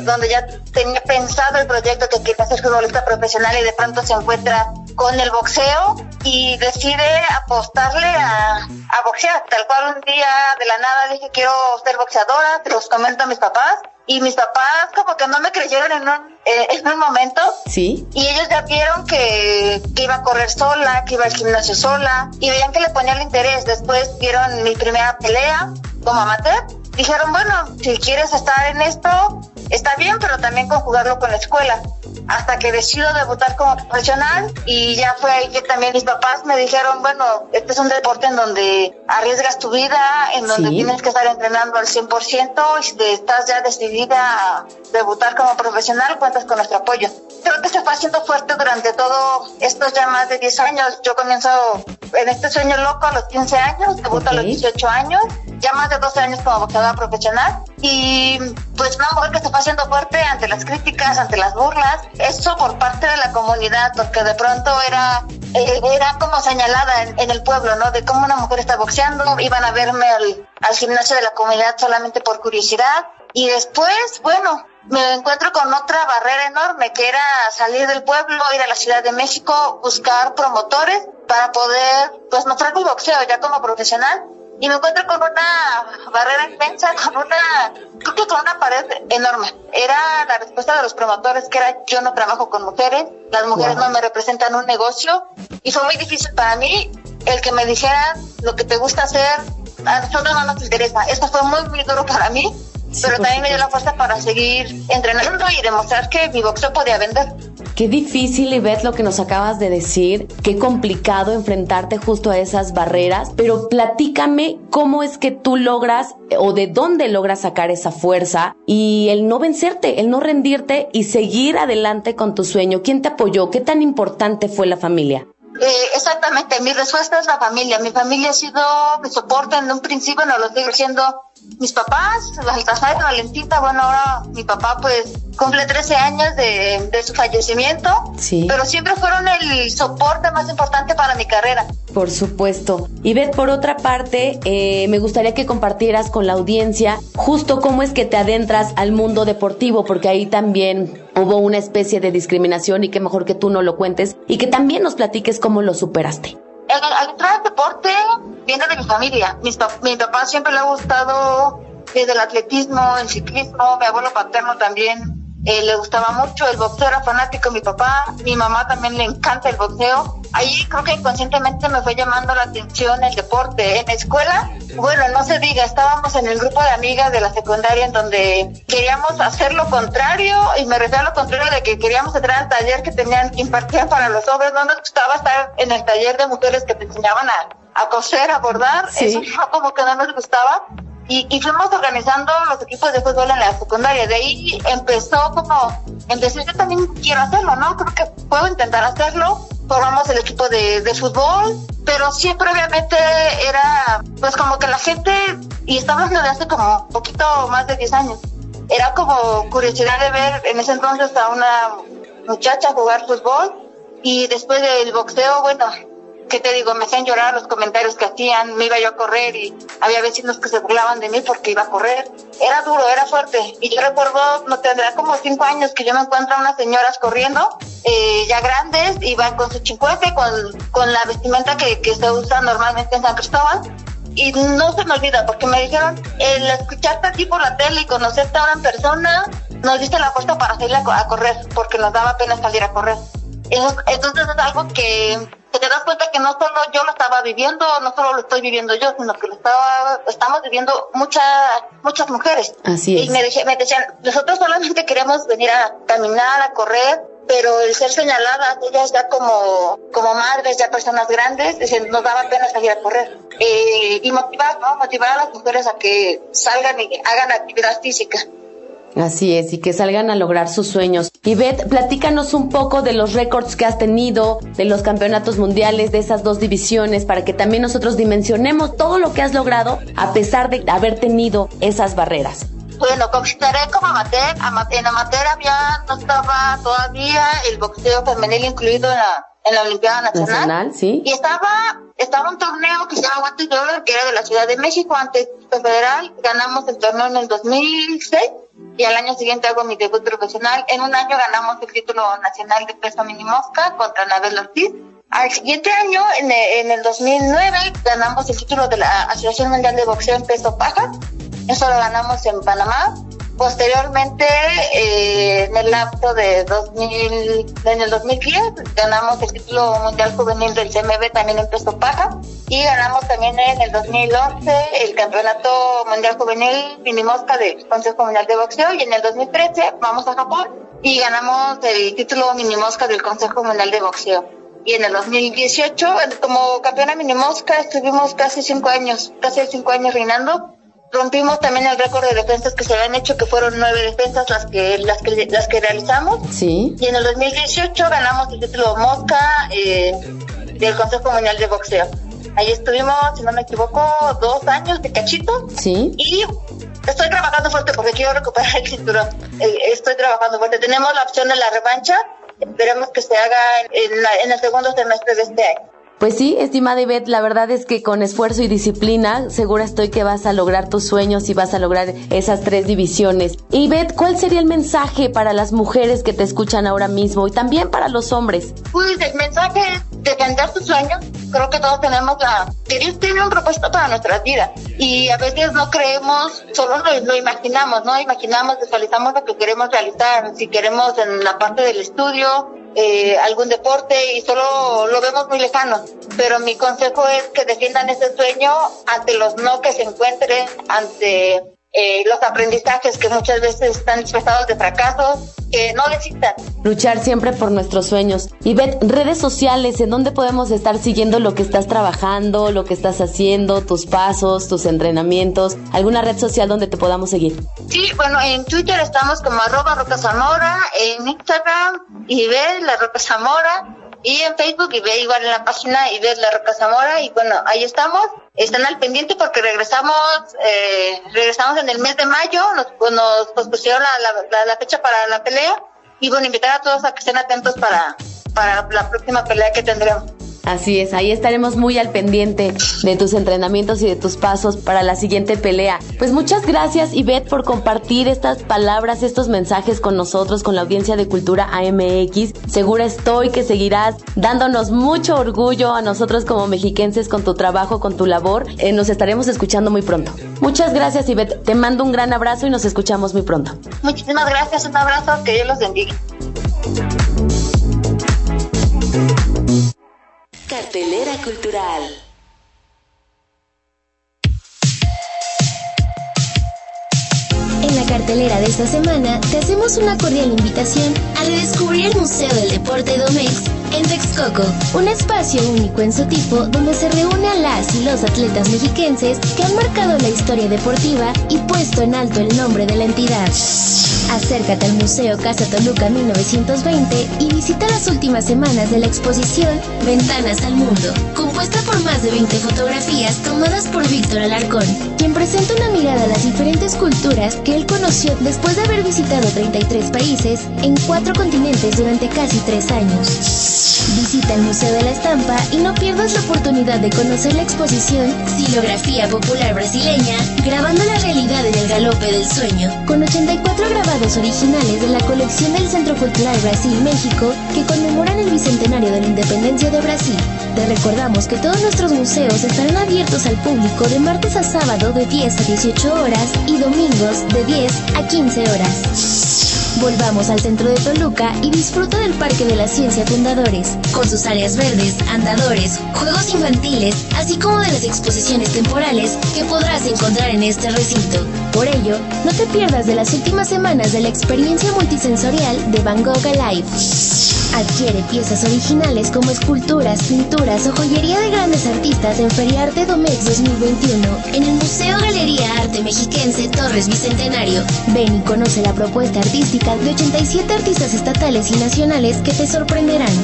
donde ya tenía pensado el proyecto que quería ser futbolista profesional y de pronto se encuentra con el boxeo y decide apostarle a, a boxear. Tal cual un día de la nada dije quiero ser boxeadora, te los comento a mis papás y mis papás como que no me creyeron en un, eh, en un momento. Sí. Y ellos ya vieron que, que, iba a correr sola, que iba al gimnasio sola y veían que le ponía el interés. Después vieron mi primera pelea como amateur. Dijeron, bueno, si quieres estar en esto, está bien, pero también conjugarlo con la escuela. Hasta que decido debutar como profesional y ya fue ahí que también mis papás me dijeron, bueno, este es un deporte en donde arriesgas tu vida, en donde sí. tienes que estar entrenando al 100% y si te estás ya decidida a debutar como profesional, cuentas con nuestro apoyo. Creo que se fue haciendo fuerte durante todo estos ya más de 10 años. Yo comienzo en este sueño loco a los 15 años, debuto okay. a los 18 años, ya más de 12 años como boxeadora profesional y pues una mujer que se fue haciendo fuerte ante las críticas, ante las burlas, eso por parte de la comunidad, porque de pronto era, eh, era como señalada en, en, el pueblo, ¿no? De cómo una mujer está boxeando, iban a verme al, al gimnasio de la comunidad solamente por curiosidad. Y después, bueno, me encuentro con otra barrera enorme, que era salir del pueblo, ir a la Ciudad de México, buscar promotores para poder, pues, mostrar mi boxeo ya como profesional y me encuentro con una barrera inmensa, con una, creo que con una pared enorme. Era la respuesta de los promotores que era yo no trabajo con mujeres, las mujeres wow. no me representan un negocio y fue muy difícil para mí el que me dijeran lo que te gusta hacer, a nosotros no nos interesa. Esto fue muy, muy duro para mí, sí, pero también me dio la fuerza para seguir entrenando y demostrar que mi boxeo podía vender. Qué difícil, Ivette, lo que nos acabas de decir. Qué complicado enfrentarte justo a esas barreras. Pero platícame cómo es que tú logras o de dónde logras sacar esa fuerza y el no vencerte, el no rendirte y seguir adelante con tu sueño. ¿Quién te apoyó? ¿Qué tan importante fue la familia? Eh, exactamente, mi respuesta es la familia. Mi familia ha sido mi soporte en un principio, no lo estoy diciendo mis papás, Baltasar y Valentina, bueno, ahora mi papá pues cumple 13 años de, de su fallecimiento, sí. pero siempre fueron el soporte más importante para mi carrera. Por supuesto. Y Beth, por otra parte, eh, me gustaría que compartieras con la audiencia justo cómo es que te adentras al mundo deportivo, porque ahí también hubo una especie de discriminación y que mejor que tú no lo cuentes y que también nos platiques cómo lo superaste. Al entrar al deporte viene de mi familia. Mis, mi papá siempre le ha gustado desde el atletismo, el ciclismo, mi abuelo paterno también eh, le gustaba mucho, el boxeo era fanático mi papá, mi mamá también le encanta el boxeo. Ahí creo que inconscientemente me fue llamando la atención el deporte. En la escuela, bueno, no se diga, estábamos en el grupo de amigas de la secundaria en donde queríamos hacer lo contrario, y me refiero a lo contrario de que queríamos entrar al taller que tenían, que impartían para los hombres, no nos gustaba estar en el taller de mujeres que te enseñaban a, a coser, a bordar, eso como que no nos gustaba y, y, fuimos organizando los equipos de fútbol en la secundaria. De ahí empezó como, empecé yo también quiero hacerlo, ¿no? Creo que puedo intentar hacerlo. Formamos el equipo de, de fútbol, pero siempre obviamente era, pues como que la gente, y estamos hablando de hace como poquito más de 10 años, era como curiosidad de ver en ese entonces a una muchacha jugar fútbol y después del boxeo, bueno, ¿qué te digo? Me hacían llorar los comentarios que hacían, me iba yo a correr y había vecinos que se burlaban de mí porque iba a correr. Era duro, era fuerte. Y yo recuerdo, no tendrá como cinco años que yo me encuentro a unas señoras corriendo, eh, ya grandes, iban con su chincuete, con, con la vestimenta que, que se usa normalmente en San Cristóbal. Y no se me olvida porque me dijeron, el escucharte aquí por la tele y conocerte ahora en persona, nos diste la fuerza para salir a correr, porque nos daba pena salir a correr. Entonces es algo que te das cuenta que no solo yo lo estaba viviendo, no solo lo estoy viviendo yo, sino que lo estaba, estamos viviendo muchas, muchas mujeres. Así es. Y me, me decían, nosotros solamente queremos venir a caminar, a correr, pero el ser señaladas, ellas ya como, como madres, ya personas grandes, nos daba pena salir a correr. Eh, y motivar, ¿no? Motivar a las mujeres a que salgan y hagan actividad física. Así es, y que salgan a lograr sus sueños. Y Beth, platícanos un poco de los récords que has tenido, de los campeonatos mundiales, de esas dos divisiones, para que también nosotros dimensionemos todo lo que has logrado a pesar de haber tenido esas barreras. Bueno, comentaré como amateur. En amateur había, no estaba todavía el boxeo femenil incluido en la, en la Olimpiada Nacional. Nacional, sí. Y estaba, estaba un torneo que se llama Guantes de Oro, que era de la Ciudad de México, antes federal. Ganamos el torneo en el 2006 y al año siguiente hago mi debut profesional. En un año ganamos el título nacional de peso mini mosca contra Nabel Ortiz. Al siguiente año, en el, en el 2009, ganamos el título de la Asociación Mundial de Boxeo en peso paja. Eso lo ganamos en Panamá. Posteriormente, eh, en el lapso de 2000, en el 2010, ganamos el título mundial juvenil del CMB también en peso paja y ganamos también en el 2011 el campeonato mundial juvenil mini mosca del Consejo Mundial de Boxeo y en el 2013 vamos a Japón y ganamos el título mini mosca del Consejo Mundial de Boxeo. Y en el 2018, como campeona mini mosca, estuvimos casi cinco años, casi cinco años reinando rompimos también el récord de defensas que se habían hecho, que fueron nueve defensas las que las que, las que realizamos. Sí. Y en el 2018 ganamos el título Mosca eh, del Consejo Mundial de Boxeo. Ahí estuvimos, si no me equivoco, dos años de cachito. Sí. Y estoy trabajando fuerte porque quiero recuperar el cinturón. Eh, estoy trabajando fuerte. Tenemos la opción de la revancha. Esperemos que se haga en, en el segundo semestre de este año. Pues sí, estimada Ivette, la verdad es que con esfuerzo y disciplina, segura estoy que vas a lograr tus sueños y vas a lograr esas tres divisiones. Ivette, ¿cuál sería el mensaje para las mujeres que te escuchan ahora mismo y también para los hombres? Pues el mensaje es defender tus sueños. Creo que todos tenemos la... Dios tiene un propósito para nuestras vidas y a veces no creemos, solo lo, imaginamos, ¿no? Imaginamos, visualizamos lo que queremos realizar. Si queremos en la parte del estudio, eh, algún deporte y solo lo vemos muy lejano. Pero mi consejo es que defiendan ese sueño ante los no que se encuentren, ante eh, los aprendizajes que muchas veces están disfrazados de fracasos, que no desistan. Luchar siempre por nuestros sueños. Y Beth, redes sociales, ¿en dónde podemos estar siguiendo lo que estás trabajando, lo que estás haciendo, tus pasos, tus entrenamientos? ¿Alguna red social donde te podamos seguir? Sí, bueno, en Twitter estamos como arroba Roca Zamora, en Instagram, y la Roca Zamora, y en Facebook y ve igual en la página y ves la Roca Zamora y bueno, ahí estamos. Están al pendiente porque regresamos eh, regresamos en el mes de mayo, nos, pues, nos pospusieron la, la, fecha para la pelea y bueno, invitar a todos a que estén atentos para, para la próxima pelea que tendremos. Así es, ahí estaremos muy al pendiente de tus entrenamientos y de tus pasos para la siguiente pelea. Pues muchas gracias Ivette por compartir estas palabras, estos mensajes con nosotros, con la audiencia de Cultura AMX. Segura estoy que seguirás dándonos mucho orgullo a nosotros como mexiquenses con tu trabajo, con tu labor. Eh, nos estaremos escuchando muy pronto. Muchas gracias Ivette, te mando un gran abrazo y nos escuchamos muy pronto. Muchísimas gracias, un abrazo, que Dios los bendiga. Cartelera cultural. En la cartelera de esta semana te hacemos una cordial invitación a redescubrir el Museo del Deporte Domex en Texcoco, un espacio único en su tipo donde se reúnen las y los atletas mexiquenses que han marcado la historia deportiva y puesto en alto el nombre de la entidad. Acércate al Museo Casa Toluca 1920 y visita las últimas semanas de la exposición Ventanas al Mundo, compuesta por más de 20 fotografías tomadas por Víctor Alarcón, quien presenta una mirada a las diferentes culturas que él conoció después de haber visitado 33 países en cuatro continentes durante casi tres años. Visita el Museo de la Estampa y no pierdas la oportunidad de conocer la exposición Silografía Popular Brasileña, grabando la realidad en el galope del sueño, con 84 grabados originales de la colección del Centro Cultural Brasil-México que conmemoran el bicentenario de la independencia de Brasil. Te recordamos que todos nuestros museos estarán abiertos al público de martes a sábado de 10 a 18 horas y domingos de 10 a 15 horas. Volvamos al centro de Toluca y disfruta del Parque de la Ciencia Fundadores, con sus áreas verdes, andadores, juegos infantiles, así como de las exposiciones temporales que podrás encontrar en este recinto. Por ello, no te pierdas de las últimas semanas de la experiencia multisensorial de Van Gogh Alive. Adquiere piezas originales como esculturas, pinturas o joyería de grandes artistas en Feriarte Domex 2021 en el Museo Galería Arte Mexiquense Torres Bicentenario. Ven y conoce la propuesta artística de 87 artistas estatales y nacionales que te sorprenderán.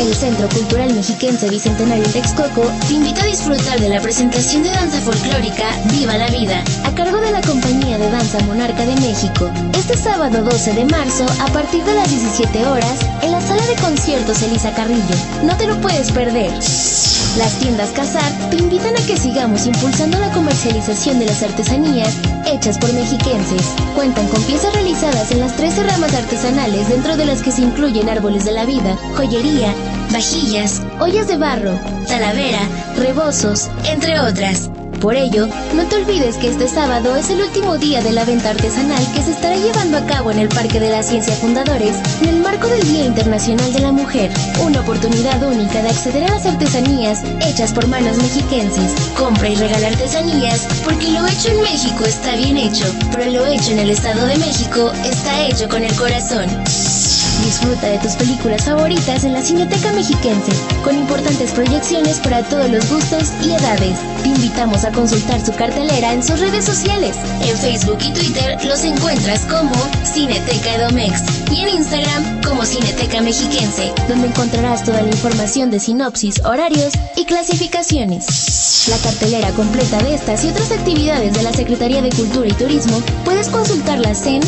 El Centro Cultural Mexiquense Bicentenario en Texcoco te invita a disfrutar de la presentación de danza folclórica Viva la Vida, a cargo de la Compañía de Danza Monarca de México, este sábado 12 de marzo a partir de las 17 horas la sala de conciertos Elisa Carrillo. No te lo puedes perder. Las tiendas Casar te invitan a que sigamos impulsando la comercialización de las artesanías hechas por mexiquenses. Cuentan con piezas realizadas en las 13 ramas artesanales dentro de las que se incluyen árboles de la vida, joyería, vajillas, ollas de barro, talavera, rebozos, entre otras. Por ello, no te olvides que este sábado es el último día de la venta artesanal que se estará llevando a cabo en el Parque de la Ciencia Fundadores en el marco del Día Internacional de la Mujer. Una oportunidad única de acceder a las artesanías hechas por manos mexiquenses. Compra y regala artesanías porque lo hecho en México está bien hecho, pero lo hecho en el Estado de México está hecho con el corazón. Disfruta de tus películas favoritas en la Cineteca Mexiquense, con importantes proyecciones para todos los gustos y edades. Te invitamos a consultar su cartelera en sus redes sociales. En Facebook y Twitter los encuentras como Cineteca Edomex y en Instagram como Cineteca Mexiquense, donde encontrarás toda la información de sinopsis, horarios y clasificaciones. La cartelera completa de estas y otras actividades de la Secretaría de Cultura y Turismo puedes consultarlas en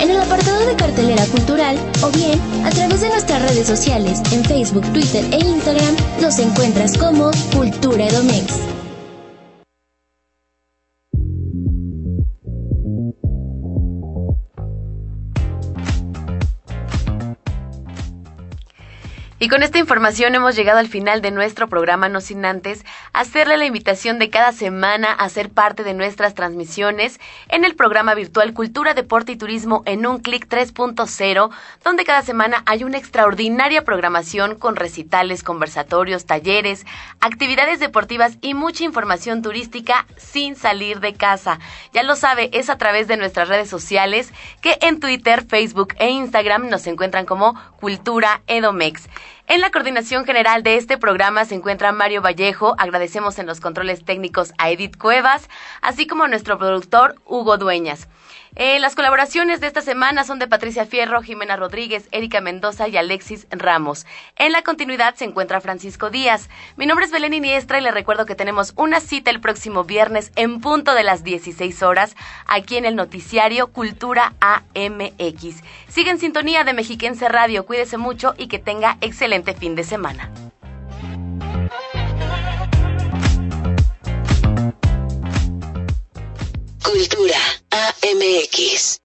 en el apartado de cartelera cultural o bien a través de nuestras redes sociales en Facebook, Twitter e Instagram nos encuentras como Cultura Edomex. Y con esta información hemos llegado al final de nuestro programa, no sin antes hacerle la invitación de cada semana a ser parte de nuestras transmisiones en el programa virtual Cultura, Deporte y Turismo en un clic 3.0, donde cada semana hay una extraordinaria programación con recitales, conversatorios, talleres, actividades deportivas y mucha información turística sin salir de casa. Ya lo sabe, es a través de nuestras redes sociales que en Twitter, Facebook e Instagram nos encuentran como Cultura Edomex. En la coordinación general de este programa se encuentra Mario Vallejo. Agradecemos en los controles técnicos a Edith Cuevas, así como a nuestro productor Hugo Dueñas. Eh, las colaboraciones de esta semana son de Patricia Fierro, Jimena Rodríguez, Erika Mendoza y Alexis Ramos. En la continuidad se encuentra Francisco Díaz. Mi nombre es Belén Iniestra y le recuerdo que tenemos una cita el próximo viernes en punto de las 16 horas aquí en el noticiario Cultura AMX. Sigue en sintonía de Mexiquense Radio, cuídese mucho y que tenga excelente fin de semana. Cultura AMX.